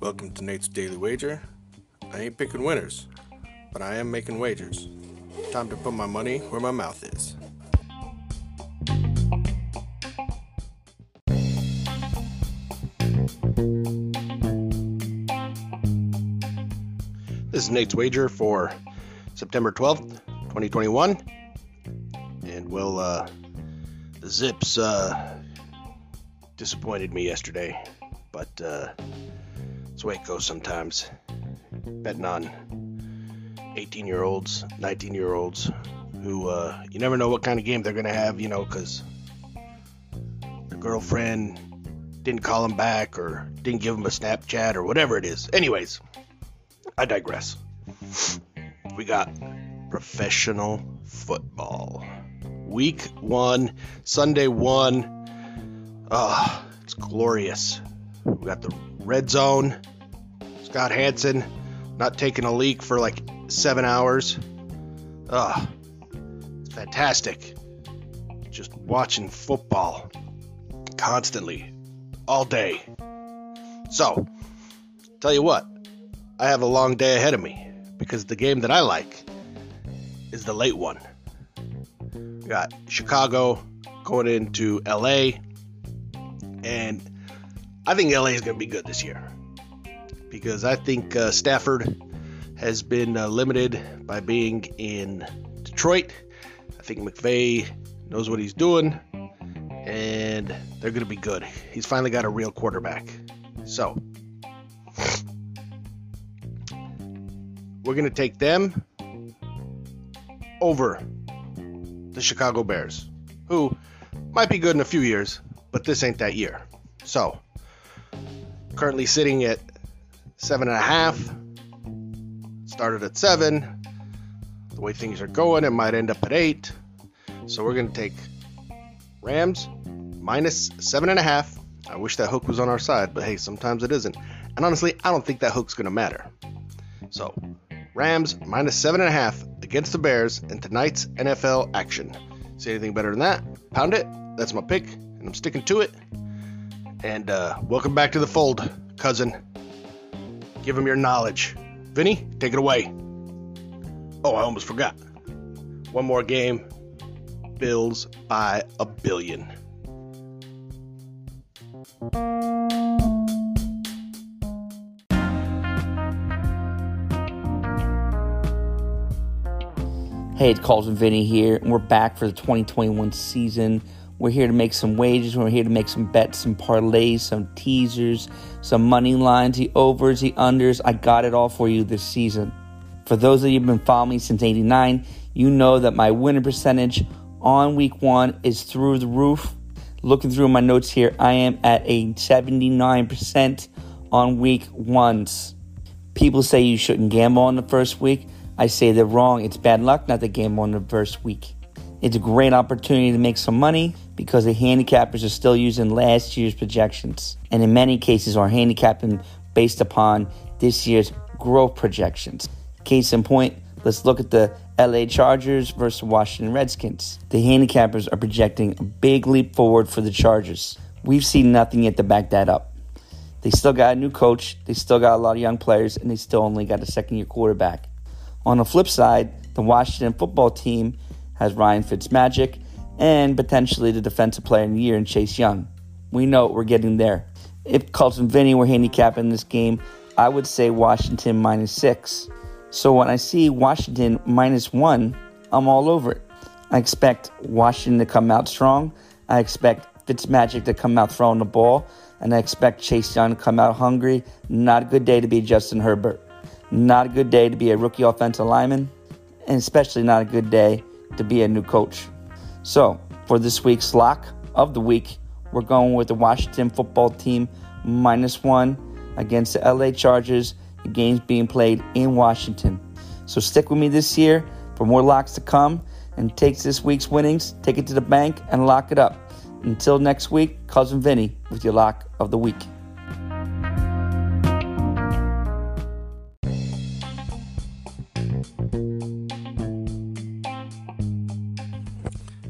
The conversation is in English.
Welcome to Nate's Daily Wager. I ain't picking winners, but I am making wagers. Time to put my money where my mouth is. This is Nate's Wager for September 12th, 2021. And well, uh, the Zips uh, disappointed me yesterday, but uh, that's the way it goes sometimes. Betting on 18 year olds, 19 year olds who uh, you never know what kind of game they're going to have, you know, because the girlfriend didn't call him back or didn't give him a Snapchat or whatever it is. Anyways, I digress. We got professional football. Week one, Sunday one. Ah, oh, it's glorious. We got the red zone. Scott Hanson not taking a leak for like seven hours. Ah, oh, it's fantastic. Just watching football constantly, all day. So, tell you what, I have a long day ahead of me because the game that I like is the late one. Got Chicago going into LA, and I think LA is going to be good this year because I think uh, Stafford has been uh, limited by being in Detroit. I think McVay knows what he's doing, and they're going to be good. He's finally got a real quarterback. So, we're going to take them over the Chicago Bears, who might be good in a few years, but this ain't that year. So, currently sitting at seven and a half, started at seven. The way things are going, it might end up at eight. So, we're going to take Rams minus seven and a half. I wish that hook was on our side, but hey, sometimes it isn't. And honestly, I don't think that hook's going to matter. So, Rams minus seven and a half against the Bears in tonight's NFL action. See anything better than that? Pound it. That's my pick, and I'm sticking to it. And uh, welcome back to the fold, cousin. Give him your knowledge. Vinny, take it away. Oh, I almost forgot. One more game. Bills by a billion. Hey, it's Carlton Vinny here, and we're back for the 2021 season. We're here to make some wages, we're here to make some bets, some parlays, some teasers, some money lines, the overs, the unders. I got it all for you this season. For those of you who've been following me since 89, you know that my winning percentage on week one is through the roof. Looking through my notes here, I am at a 79% on week ones. People say you shouldn't gamble on the first week. I say they're wrong. It's bad luck not to gamble on the first week. It's a great opportunity to make some money because the handicappers are still using last year's projections, and in many cases are handicapping based upon this year's growth projections. Case in point, let's look at the LA Chargers versus Washington Redskins. The handicappers are projecting a big leap forward for the Chargers. We've seen nothing yet to back that up. They still got a new coach, they still got a lot of young players, and they still only got a second year quarterback. On the flip side, the Washington football team has Ryan Fitzmagic and potentially the defensive player in the year in Chase Young. We know we're getting there. If Carlton Vinny were handicapping this game, I would say Washington minus six. So when I see Washington minus one, I'm all over it. I expect Washington to come out strong. I expect Fitzmagic to come out throwing the ball. And I expect Chase Young to come out hungry. Not a good day to be Justin Herbert. Not a good day to be a rookie offensive lineman, and especially not a good day to be a new coach. So, for this week's lock of the week, we're going with the Washington football team minus one against the LA Chargers. The game's being played in Washington. So, stick with me this year for more locks to come and take this week's winnings, take it to the bank, and lock it up. Until next week, Cousin Vinny with your lock of the week.